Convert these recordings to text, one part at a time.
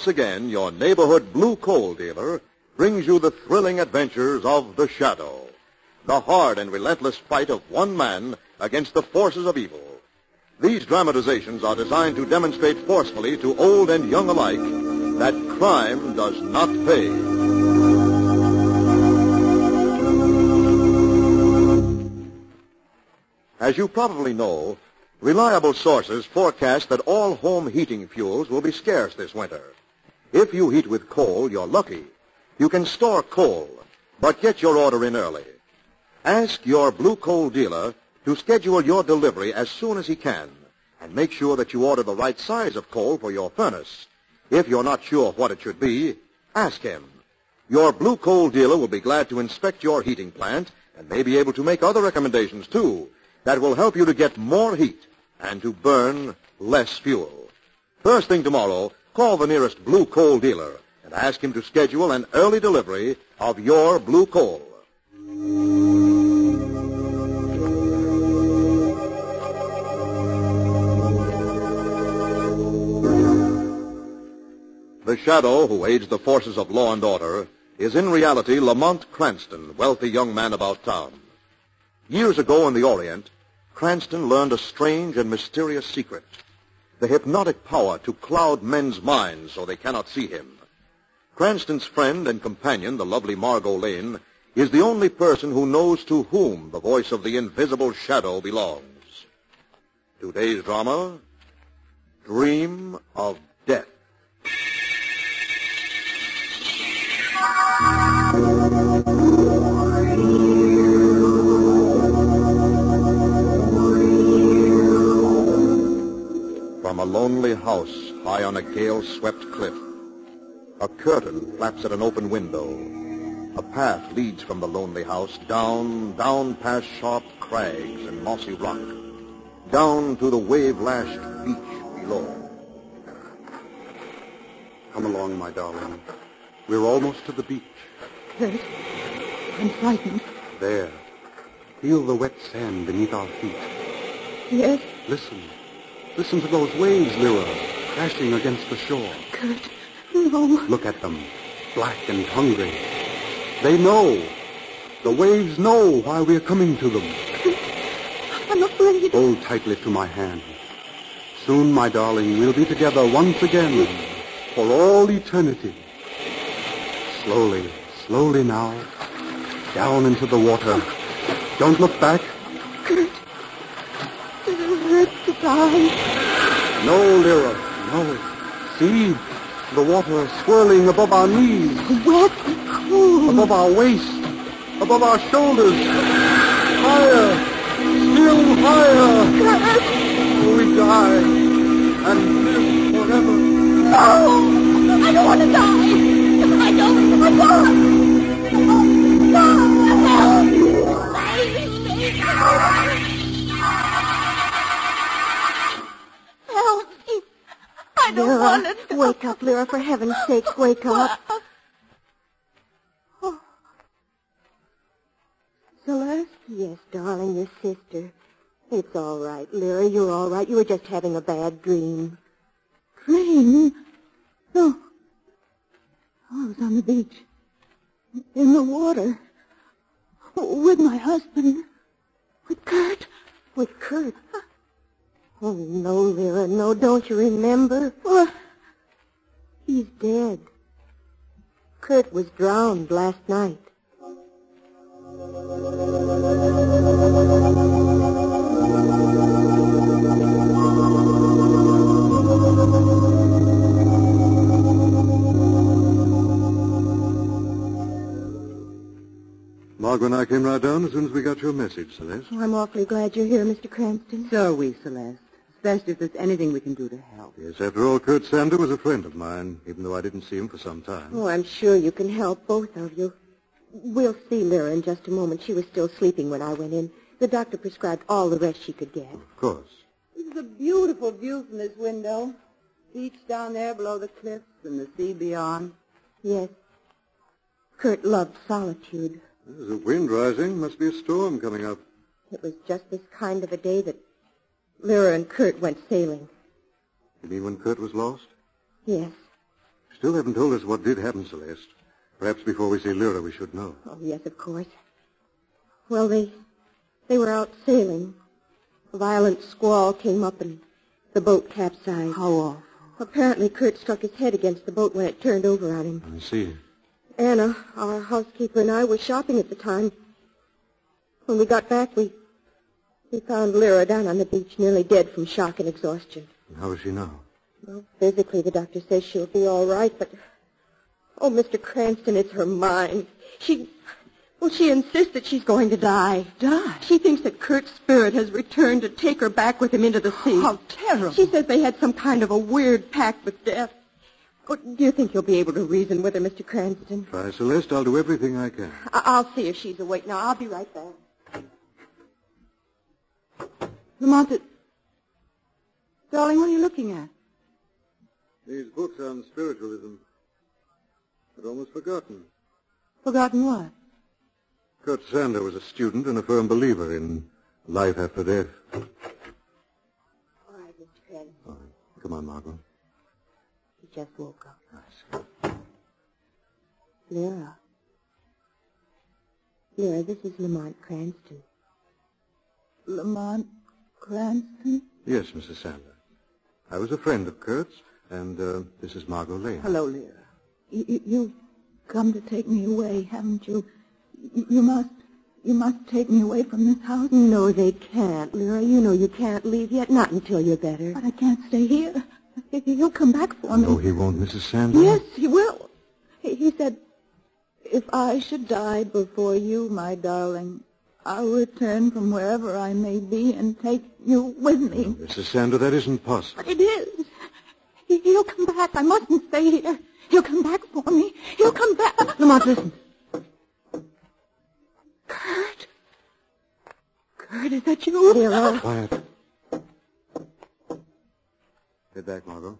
Once again, your neighborhood blue coal dealer brings you the thrilling adventures of The Shadow, the hard and relentless fight of one man against the forces of evil. These dramatizations are designed to demonstrate forcefully to old and young alike that crime does not pay. As you probably know, reliable sources forecast that all home heating fuels will be scarce this winter. If you heat with coal, you're lucky. You can store coal, but get your order in early. Ask your blue coal dealer to schedule your delivery as soon as he can, and make sure that you order the right size of coal for your furnace. If you're not sure what it should be, ask him. Your blue coal dealer will be glad to inspect your heating plant and may be able to make other recommendations too that will help you to get more heat and to burn less fuel. First thing tomorrow, call the nearest blue coal dealer and ask him to schedule an early delivery of your blue coal. The shadow who aids the forces of law and order is in reality Lamont Cranston, wealthy young man about town. Years ago in the Orient, Cranston learned a strange and mysterious secret. The hypnotic power to cloud men's minds so they cannot see him. Cranston's friend and companion, the lovely Margot Lane, is the only person who knows to whom the voice of the invisible shadow belongs. Today's drama, Dream of Death. From a lonely house high on a gale-swept cliff, a curtain flaps at an open window. A path leads from the lonely house down, down past sharp crags and mossy rock, down to the wave-lashed beach below. Come along, my darling. We're almost to the beach. Kurt, I'm frightened. There. Feel the wet sand beneath our feet. Yes? Listen. Listen to those waves, Lyra, crashing against the shore. Kurt, no. Look at them, black and hungry. They know. The waves know why we're coming to them. Kurt, I'm afraid. Hold tightly to my hand. Soon, my darling, we'll be together once again for all eternity. Slowly, slowly now. Down into the water. Don't look back. Kurt, does it hurt to die? No, Lyra, no. See, the water swirling above our knees, Wet and cold. above our waist, above our shoulders. Higher, still higher. Kurt, We die and live forever. no! I don't want to die. I don't. I don't. No, Help wake up, Lyra, for heaven's sake, wake up. Oh, Celeste? Yes, darling, your sister. It's all right, Lyra, you're all right. You were just having a bad dream. Dream? No. I was on the beach. In the water. With my husband. With Kurt. With Kurt? Oh, no, Lyra, no, don't you remember? What? He's dead. Kurt was drowned last night. Margot and I came right down as soon as we got your message, Celeste. Oh, I'm awfully glad you're here, Mr. Cranston. So are we, Celeste. Especially if there's anything we can do to help. Yes, after all, Kurt Sander was a friend of mine, even though I didn't see him for some time. Oh, I'm sure you can help, both of you. We'll see Lyra in just a moment. She was still sleeping when I went in. The doctor prescribed all the rest she could get. Of course. This is a beautiful view from this window. Beach down there below the cliffs and the sea beyond. Yes. Kurt loved solitude. There's a wind rising. Must be a storm coming up. It was just this kind of a day that Lyra and Kurt went sailing. You mean when Kurt was lost? Yes. Still haven't told us what did happen, Celeste. Perhaps before we see Lyra, we should know. Oh, yes, of course. Well, they they were out sailing. A violent squall came up and the boat capsized. How awful. Apparently, Kurt struck his head against the boat when it turned over on him. I see. Anna, our housekeeper, and I were shopping at the time. When we got back, we we found Lyra down on the beach, nearly dead from shock and exhaustion. And how is she now? Well, physically, the doctor says she'll be all right, but oh, Mr. Cranston, it's her mind. She, well, she insists that she's going to die. Die? She thinks that Kurt's spirit has returned to take her back with him into the sea. How terrible. She says they had some kind of a weird pact with death. Oh, do you think you'll be able to reason with her, Mr. Cranston? Try, Celeste. I'll do everything I can. I- I'll see if she's awake now. I'll be right back. Lamont, it- darling, what are you looking at? These books on spiritualism. I'd almost forgotten. Forgotten what? Kurt Sander was a student and a firm believer in life after death. All right, Mr. Cranston. All right. Come on, Margot. He just woke up. I see. Lyra. Lyra, this is Lamont Cranston. Lamont Cranston? Yes, Mrs. Sander. I was a friend of Kurt's, and uh, this is Margot Lane. Hello, Lyra. You, you come to take me away, haven't you? You you must, you must take me away from this house. No, they can't, Lyra. You know you can't leave yet, not until you're better. But I can't stay here. He'll come back for me. No, he won't, Mrs. Sander. Yes, he will. He, he said, if I should die before you, my darling, I'll return from wherever I may be and take you with me. Mrs. Sander, that isn't possible. But it is. He, he'll come back. I mustn't stay here. He'll come back for me. He'll come back. Lamont, listen. Kurt. Kurt, is that you? Lyra. Quiet. Get back, Margot.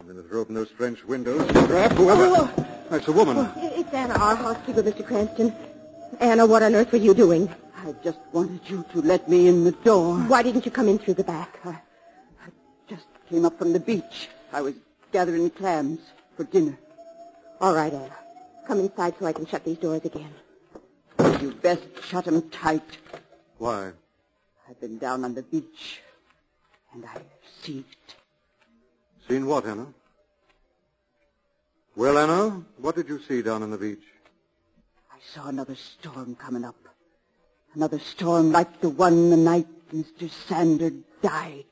A minute to throw open those French windows. Grab whoever. Oh. That's a woman. Oh, it's Anna, our housekeeper, Mr. Cranston. Anna, what on earth were you doing? I just wanted you to let me in the door. Why didn't you come in through the back? I, I just came up from the beach. I was gathering clams for dinner. All right, Anna. Come inside so I can shut these doors again. You best shut 'em tight. Why? I've been down on the beach, and I've seen it. Seen what, Anna? Well, Anna, what did you see down on the beach? Saw another storm coming up. Another storm like the one the night Mr. Sander died.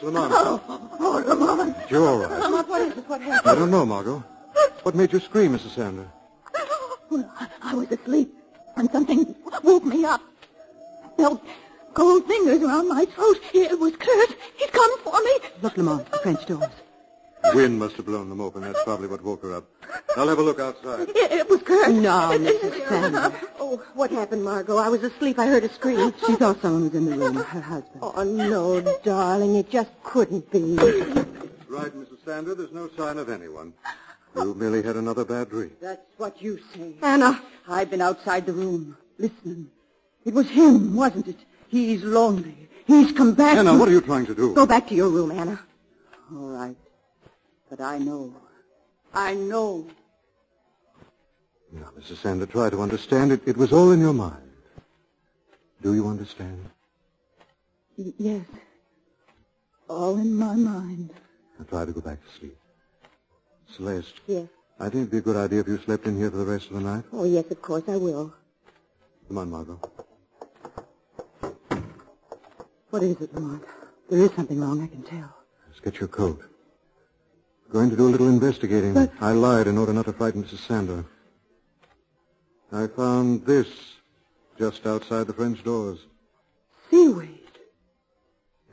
Mrs. Sander. It's Lamont. Oh, oh, oh Lamont. You're all right. Lamont, what is it? What happened? I don't know, Margot. What made you scream, Mrs. Sander? Well, I- I was asleep, and something woke me up. I felt cold fingers around my throat. It was Kurt. He'd come for me. Look, Lamont, the French doors. The wind must have blown them open. That's probably what woke her up. I'll have a look outside. It, it was Kurt. No, It- it- Mrs. Sander. Oh, what happened, Margot? I was asleep. I heard a scream. She thought someone was in the room, her husband. Oh, no, darling. It just couldn't be. Right, Mrs. Sander. There's no sign of anyone. You merely had another bad dream. That's what you say. Anna. I've been outside the room, listening. It was him, wasn't it? He's lonely. He's come back. Anna, what are you trying to do? Go back to your room, Anna. All right. But I know. I know. Now, Mrs. Sander, try to understand it. It was all in your mind. Do you understand? Y- yes. All in my mind. Now try to go back to sleep. Celeste, Yes. I think it'd be a good idea if you slept in here for the rest of the night. Oh, yes, of course I will. Come on, Margot. What is it, Lamont? There is something wrong, I can tell. Let's get your coat. Going to do a little investigating. But- I lied in order not to frighten Mrs. Sander. I found this just outside the French doors. Seaweed.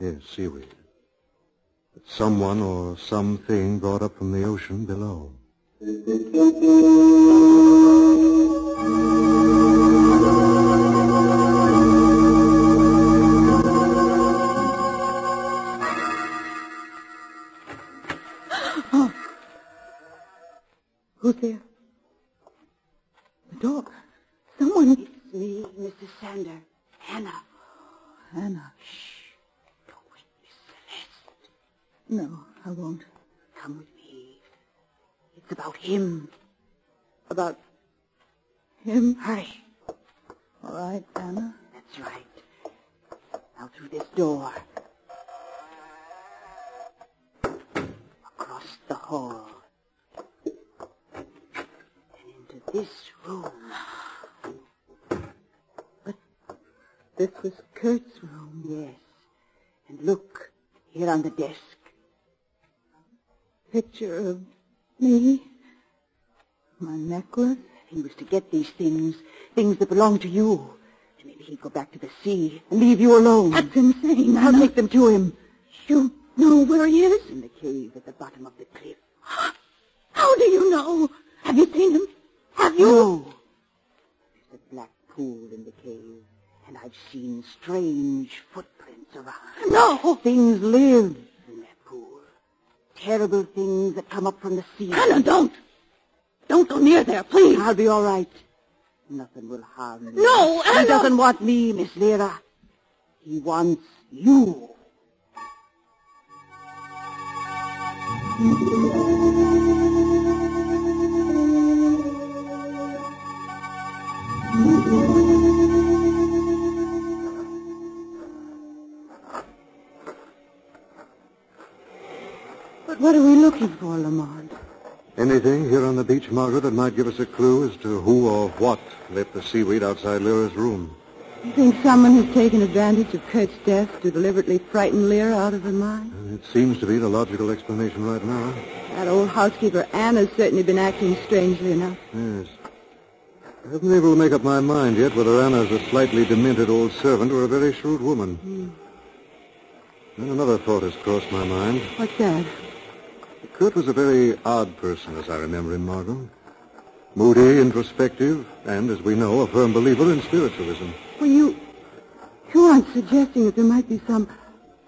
Yes, seaweed. That someone or something brought up from the ocean below. Mrs. Sander. Anna. Anna. Don't wake Miss Celeste. No, I won't. Come with me. It's about him. About him? Hurry. All right, Anna. That's right. Now through this door. Across the hall. And into this room. This was Kurt's room. Yes. And look, here on the desk. Picture of me. My necklace. He was to get these things, things that belong to you. And maybe he'd go back to the sea and leave you alone. That's insane. I'll take them to him. You know where he is? In the cave at the bottom of the cliff. How do you know? Have you seen him? Have you? No. There's a black pool in the cave, and I've seen strange footprints around. No. Things live in that pool. Terrible things that come up from the sea. Anna, don't. Don't go near there, please. I'll be all right. Nothing will harm me. No, Anna! He doesn't want me, Miss Lyra. He wants you. beach, Margot, that might give us a clue as to who or what lit the seaweed outside Lyra's room? You think someone has taken advantage of Kurt's death to deliberately frighten Lyra out of her mind? Uh, it seems to be the logical explanation right now. That old housekeeper Anna has certainly been acting strangely enough. Yes. I haven't been able to make up my mind yet whether Anna's a slightly demented old servant or a very shrewd woman. Hmm. Then another thought has crossed my mind. What's that? Kurt was a very odd person, as I remember him, Margot. Moody, introspective, and, as we know, a firm believer in spiritualism. Well, you... You aren't suggesting that there might be some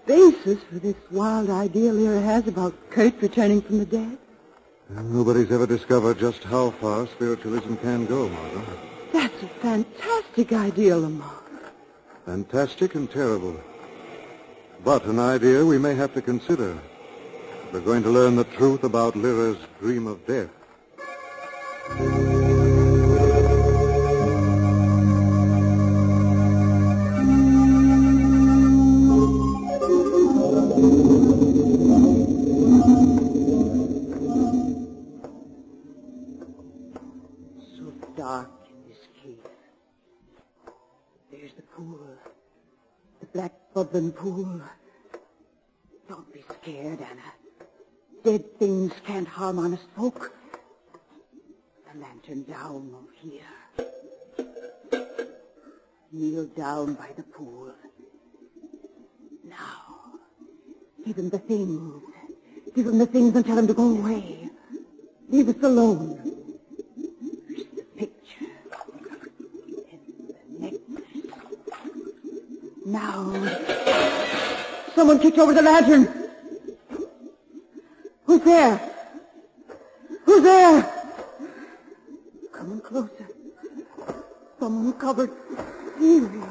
basis for this wild idea Lyra has about Kurt returning from the dead? Nobody's ever discovered just how far spiritualism can go, Margot. That's a fantastic idea, Lamont. Fantastic and terrible. But an idea we may have to consider. We're going to learn the truth about Lyra's dream of death. Harm honest folk. The lantern down over here. Kneel down by the pool. Now, give him the things. Give him the things and tell him to go away. Leave us alone. Now. Someone kicked over the lantern. Who's there? Who's there? Coming closer. Someone covered seaweed.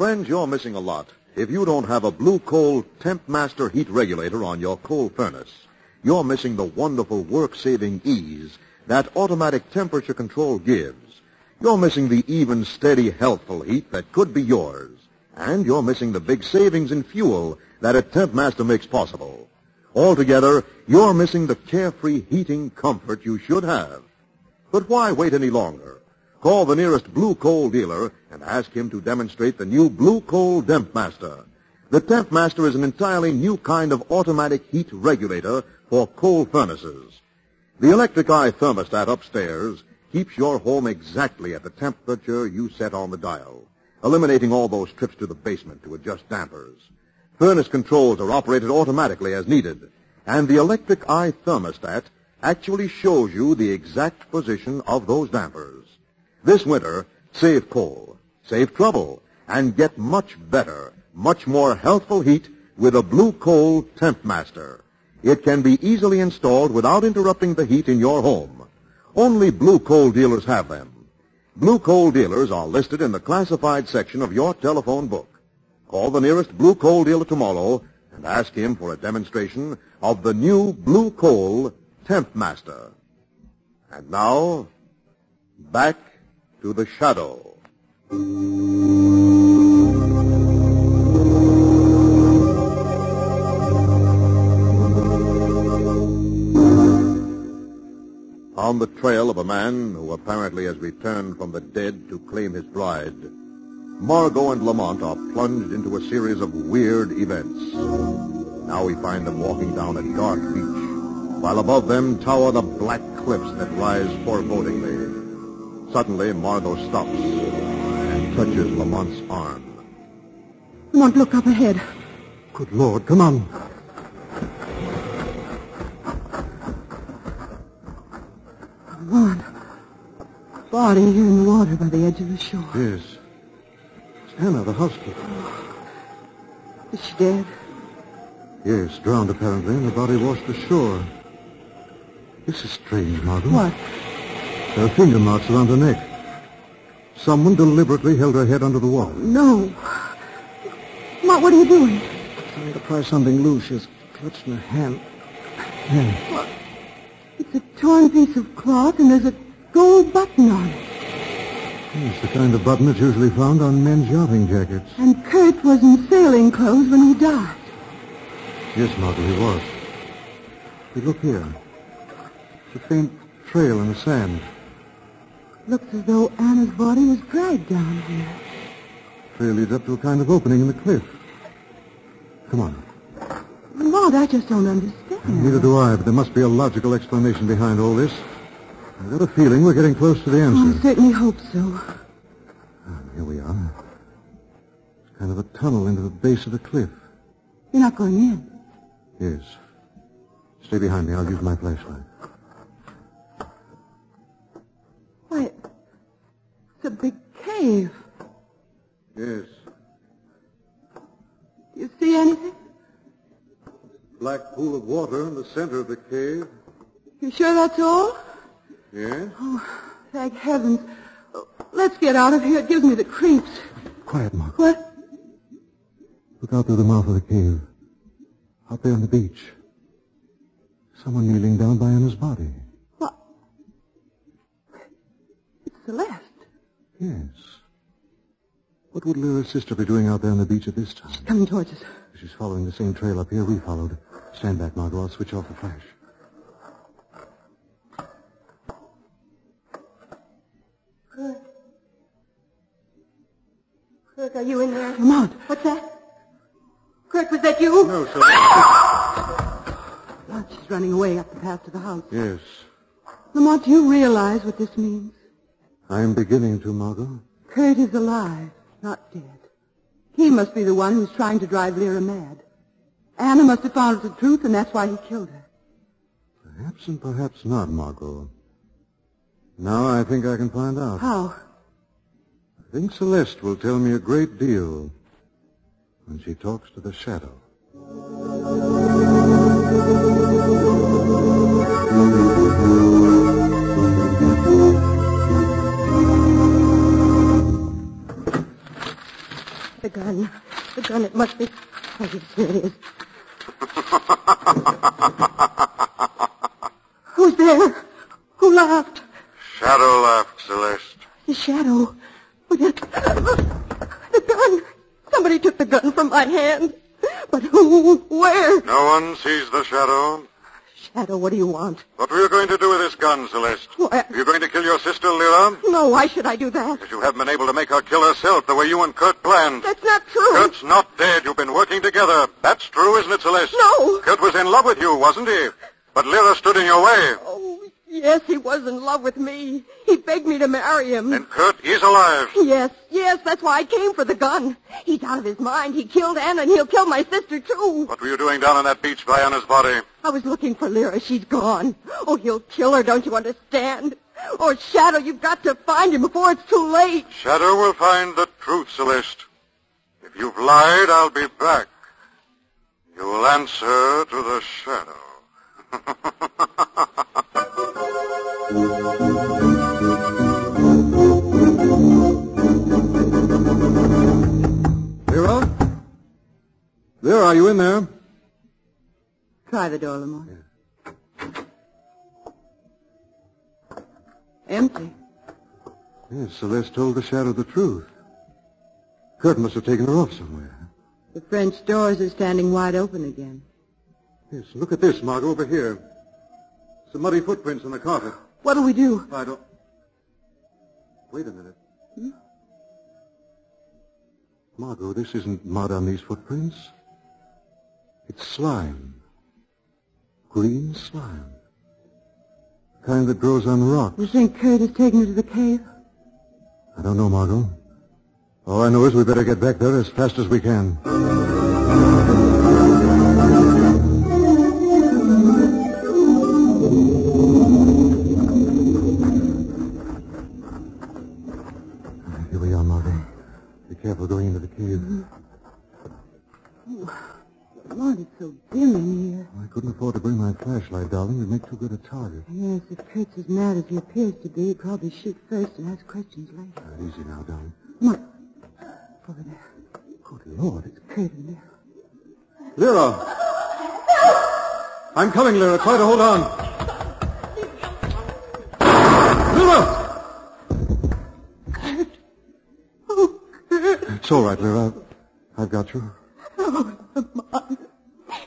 Friends, you're missing a lot if you don't have a Blue Coal Temp Master heat regulator on your coal furnace. You're missing the wonderful work-saving ease that automatic temperature control gives. You're missing the even, steady, healthful heat that could be yours. And you're missing the big savings in fuel that a Temp Master makes possible. Altogether, you're missing the carefree heating comfort you should have. But why wait any longer? Call the nearest Blue Coal dealer and ask him to demonstrate the new Blue Coal Temp Master. The Temp Master is an entirely new kind of automatic heat regulator for coal furnaces. The electric eye thermostat upstairs keeps your home exactly at the temperature you set on the dial, eliminating all those trips to the basement to adjust dampers. Furnace controls are operated automatically as needed, and the electric eye thermostat actually shows you the exact position of those dampers. This winter, save coal, save trouble, and get much better, much more healthful heat with a Blue Coal Temp Master. It can be easily installed without interrupting the heat in your home. Only Blue Coal dealers have them. Blue Coal dealers are listed in the classified section of your telephone book. Call the nearest Blue Coal dealer tomorrow and ask him for a demonstration of the new Blue Coal Temp Master. And now, back to the shadow. On the trail of a man who apparently has returned from the dead to claim his bride, Margot and Lamont are plunged into a series of weird events. Now we find them walking down a dark beach, while above them tower the black cliffs that rise forebodingly. Suddenly, Margot stops and touches Lamont's arm. Lamont, look up ahead. Good Lord, come on. Lamont. Body here in the water by the edge of the shore. Yes. It's Anna, the housekeeper. Is she dead? Yes, drowned apparently, and the body washed ashore. This is strange, Margot. What? There are finger marks around her neck. Someone deliberately held her head under the water. No. Lamont, what are you doing? Trying to pry something loose. She's clutched in her hand. There. It's a torn piece of cloth and there's a gold button on it. It's the kind of button that's usually found on men's yachting jackets. And Kurt was in sailing clothes when he died. Yes, Margot, he was. But look here. It's a faint trail in the sand. Looks as though Anna's body was dragged down here. Trail leads up to a kind of opening in the cliff. Come on. Lamont, I just don't understand. Neither do I, but there must be a logical explanation behind all this. I've got a feeling we're getting close to the answer. I certainly hope so. Ah, here we are. It's kind of a tunnel into the base of the cliff. You're not going in. Yes. Stay behind me. I'll use my flashlight. Why, it's a big cave. Yes. Do you see anything? Black pool of water in the center of the cave. You sure that's all? Yes? Oh, thank heavens. Let's get out of here. It gives me the creeps. Quiet, Mark. What? Look out through the mouth of the cave. Out there on the beach. Someone kneeling down by Anna's body. What? It's Celeste. Yes. What would Lyra's sister be doing out there on the beach at this time? She's coming towards us. She's following the same trail up here we followed. Stand back, Margot. I'll switch off the flash. Kurt. Kurt, are you in there? Lamont. What's that? Kurt, was that you? No, sir. Lamont, she's running away up the path to the house. Yes. Lamont, do you realize what this means? I'm beginning to, Margot. Kurt is alive, not dead. He must be the one who's trying to drive Lyra mad. Anna must have found out the truth, and that's why he killed her. Perhaps and perhaps not, Margot. Now I think I can find out. How? I think Celeste will tell me a great deal when she talks to the shadow. Gun. The gun, it must be. Oh, yes, here it is. Who's there? Who laughed? Shadow laughed, Celeste. The shadow. The gun. Somebody took the gun from my hand. But who? Where? No one sees the shadow. Shadow, what do you want? What were you going to do with this gun, Celeste? Why, Are you going to kill your sister, Lyra? no, why should I do that? Because you haven't been able to make her kill herself the way you and Kurt planned. That's not true. Kurt's not dead. You've been working together. That's true, isn't it, Celeste? No. Kurt was in love with you, wasn't he? But Lyra stood in your way. Oh, yes, he was in love with me. He begged me to marry him. And Kurt is alive. Yes, yes, that's why I came for the gun. He's out of his mind. He killed Anna, and he'll kill my sister, too. What were you doing down on that beach by Anna's body? I was looking for Lyra. She's gone. Oh, he'll kill her, don't you understand? Oh, Shadow, you've got to find him before it's too late. Shadow will find the truth, Celeste. If you've lied, I'll be back. You will answer to the shadow. Lyra? Lyra, are you in there? Try the door, Lamont. Empty. Yes, Celeste told the shadow the truth. Kurt must have taken her off somewhere. The French doors are standing wide open again. Yes, look at this, Margot, over here. Some muddy footprints on the carpet. What'll we do? I don't... Wait a minute. Hmm? Margot, this isn't mud on these footprints. It's slime. Green slime. The kind that grows on rocks. You think Kurt has taken her to the cave? I don't know, Margot. All I know is we better get back there as fast as we can. Flashlight, darling. We'd make too good a target. Yes, if Kurt's as mad as he appears to be, he'd probably shoot first and ask questions later. Uh, easy now, darling. Lamont, over there. Good Lord, it's Kurt in there. Lyra! I'm coming, Lyra. Try to hold on. Lyra! Oh, Kurt. It's all right, Lyra. I've got you. Oh, Lamont.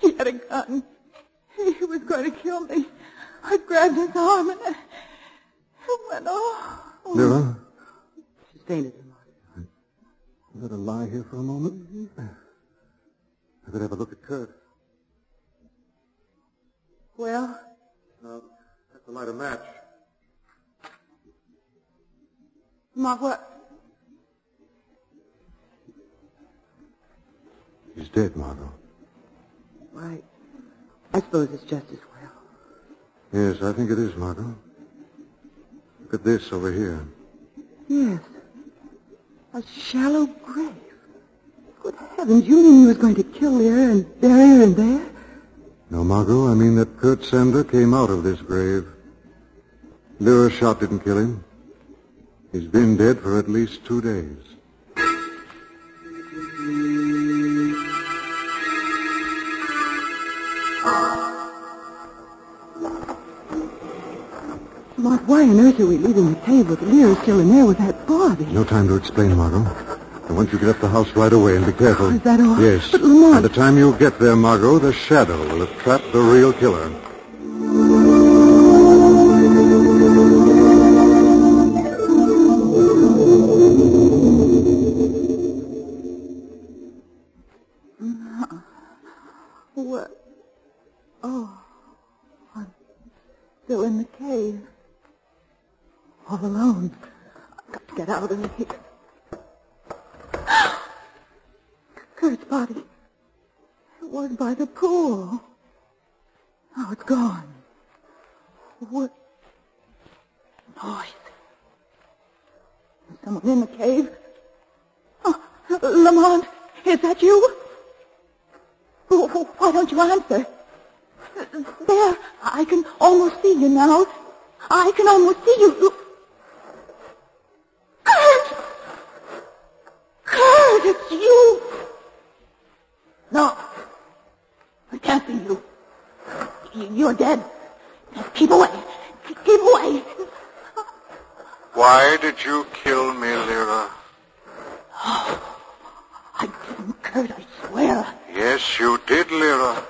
He had a gun. He was going to kill me. I grabbed his arm and it went off. Lyra, She's fainted, Lamont. let her lie here for a moment. I better have a look at Kurt. Well, Now, have to light a match. Lamont, what? He's dead, Margot. Right. I suppose it's just as well. Yes, I think it is, Margot. Look at this over here. Yes. A shallow grave. Good heavens, you mean he was going to kill Lyra and bury her in there? No, Margot, I mean that Kurt Sander came out of this grave. Lyra's shot didn't kill him. He's been dead for at least two days. Lamont, why on earth are we leaving the cave with Lyra still in there with that body? No time to explain, Margot. I want you to get up the house right away and be careful. Oh, is that all? Yes. But, Lamont- By the time you get there, Margot, the shadow will have trapped the real killer. Gone. What? Noise. Is someone in the cave? Oh, Lamont, is that you? Why don't you answer? There, I can almost see you now. I can almost see you! You're dead. Keep away. Keep away. Why did you kill me, Lyra? Oh, I didn't, Kurt, I swear. Yes, you did, Lyra.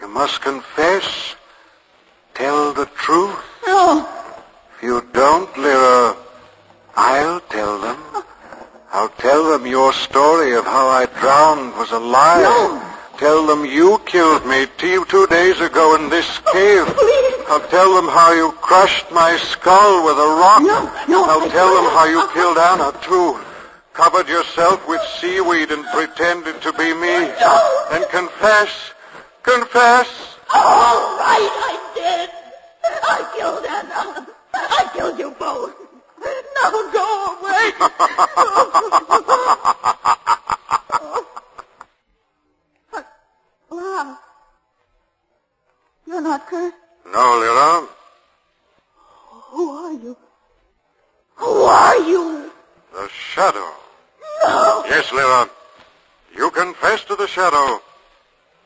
You must confess. Tell the truth. No. If you don't, Lyra, I'll tell them. I'll tell them your story of how I drowned was a lie. No. Tell them you killed me two, two days ago in this cave. Please. I'll tell them how you crushed my skull with a rock. No, no, I'll I tell them how you killed Anna, too. Covered yourself with seaweed and pretended to be me. No. And confess. Confess. All right, I did. I killed Anna. I killed you both. Now go away. No, Lyra. Who are you? Who are you? The shadow. No. Yes, Lyra. You confess to the shadow.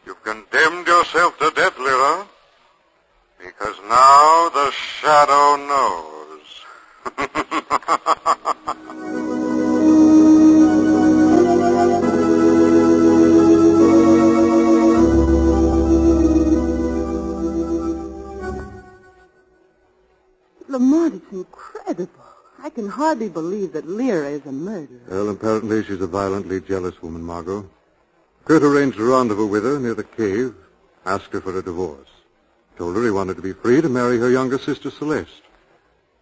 You've condemned yourself to death, Lyra. Because now the shadow knows. hardly believe that Lyra is a murderer. Well, apparently she's a violently jealous woman, Margot. Kurt arranged a rendezvous with her near the cave, asked her for a divorce. Told her he wanted to be free to marry her younger sister, Celeste.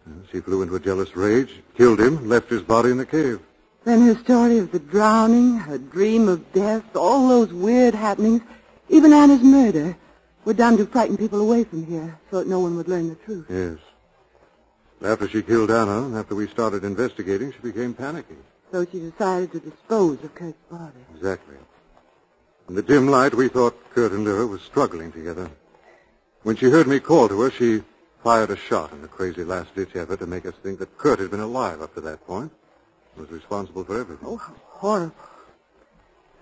And She flew into a jealous rage, killed him, left his body in the cave. Then her story of the drowning, her dream of death, all those weird happenings, even Anna's murder, were done to frighten people away from here so that no one would learn the truth. Yes. After she killed Anna, and after we started investigating, she became panicky. So she decided to dispose of Kurt's body. Exactly. In the dim light, we thought Kurt and Lyra were struggling together. When she heard me call to her, she fired a shot in a crazy last-ditch effort to make us think that Kurt had been alive up to that point. Was responsible for everything. Oh, how horrible.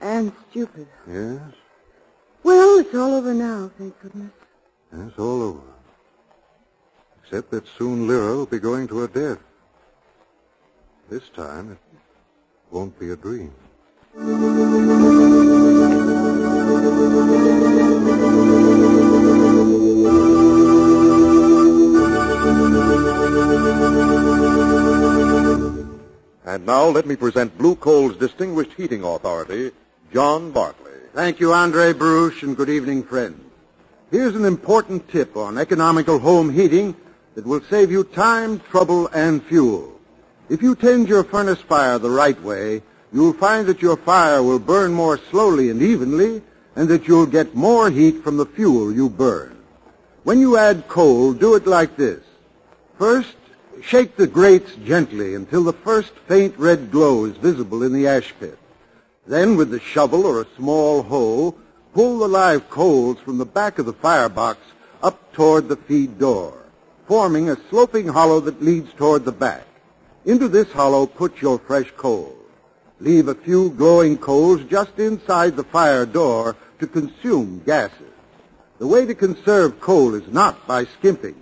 And stupid. Yes, Well, it's all over now, thank goodness. yes, all over. Except that soon Lyra will be going to her death. This time, it won't be a dream. And now let me present Blue Coal's distinguished heating authority, John Bartley. Thank you, Andre Baruch, and good evening, friends. Here's an important tip on economical home heating that will save you time, trouble, and fuel. If you tend your furnace fire the right way, you'll find that your fire will burn more slowly and evenly, and that you'll get more heat from the fuel you burn. When you add coal, do it like this. First, shake the grates gently until the first faint red glow is visible in the ash pit. Then, with the shovel or a small hoe, pull the live coals from the back of the firebox up toward the feed door, forming a sloping hollow that leads toward the back. Into this hollow, put your fresh coal. Leave a few glowing coals just inside the fire door to consume gases. The way to conserve coal is not by skimping.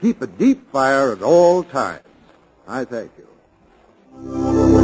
Keep a deep fire at all times. I thank you.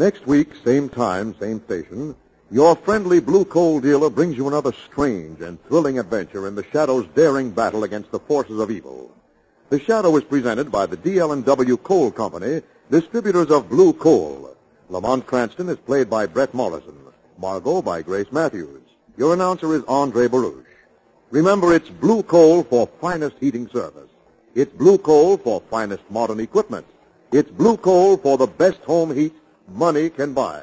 next week, same time, same station, your friendly blue coal dealer brings you another strange and thrilling adventure in the Shadow's daring battle against the forces of evil. The Shadow is presented by the DL&W Coal Company, distributors of blue coal. Lamont Cranston is played by Bret Morrison. Margot by Grace Matthews. Your announcer is Andre Baruch. Remember, it's blue coal for finest heating service. It's blue coal for finest modern equipment. It's blue coal for the best home heat money can buy.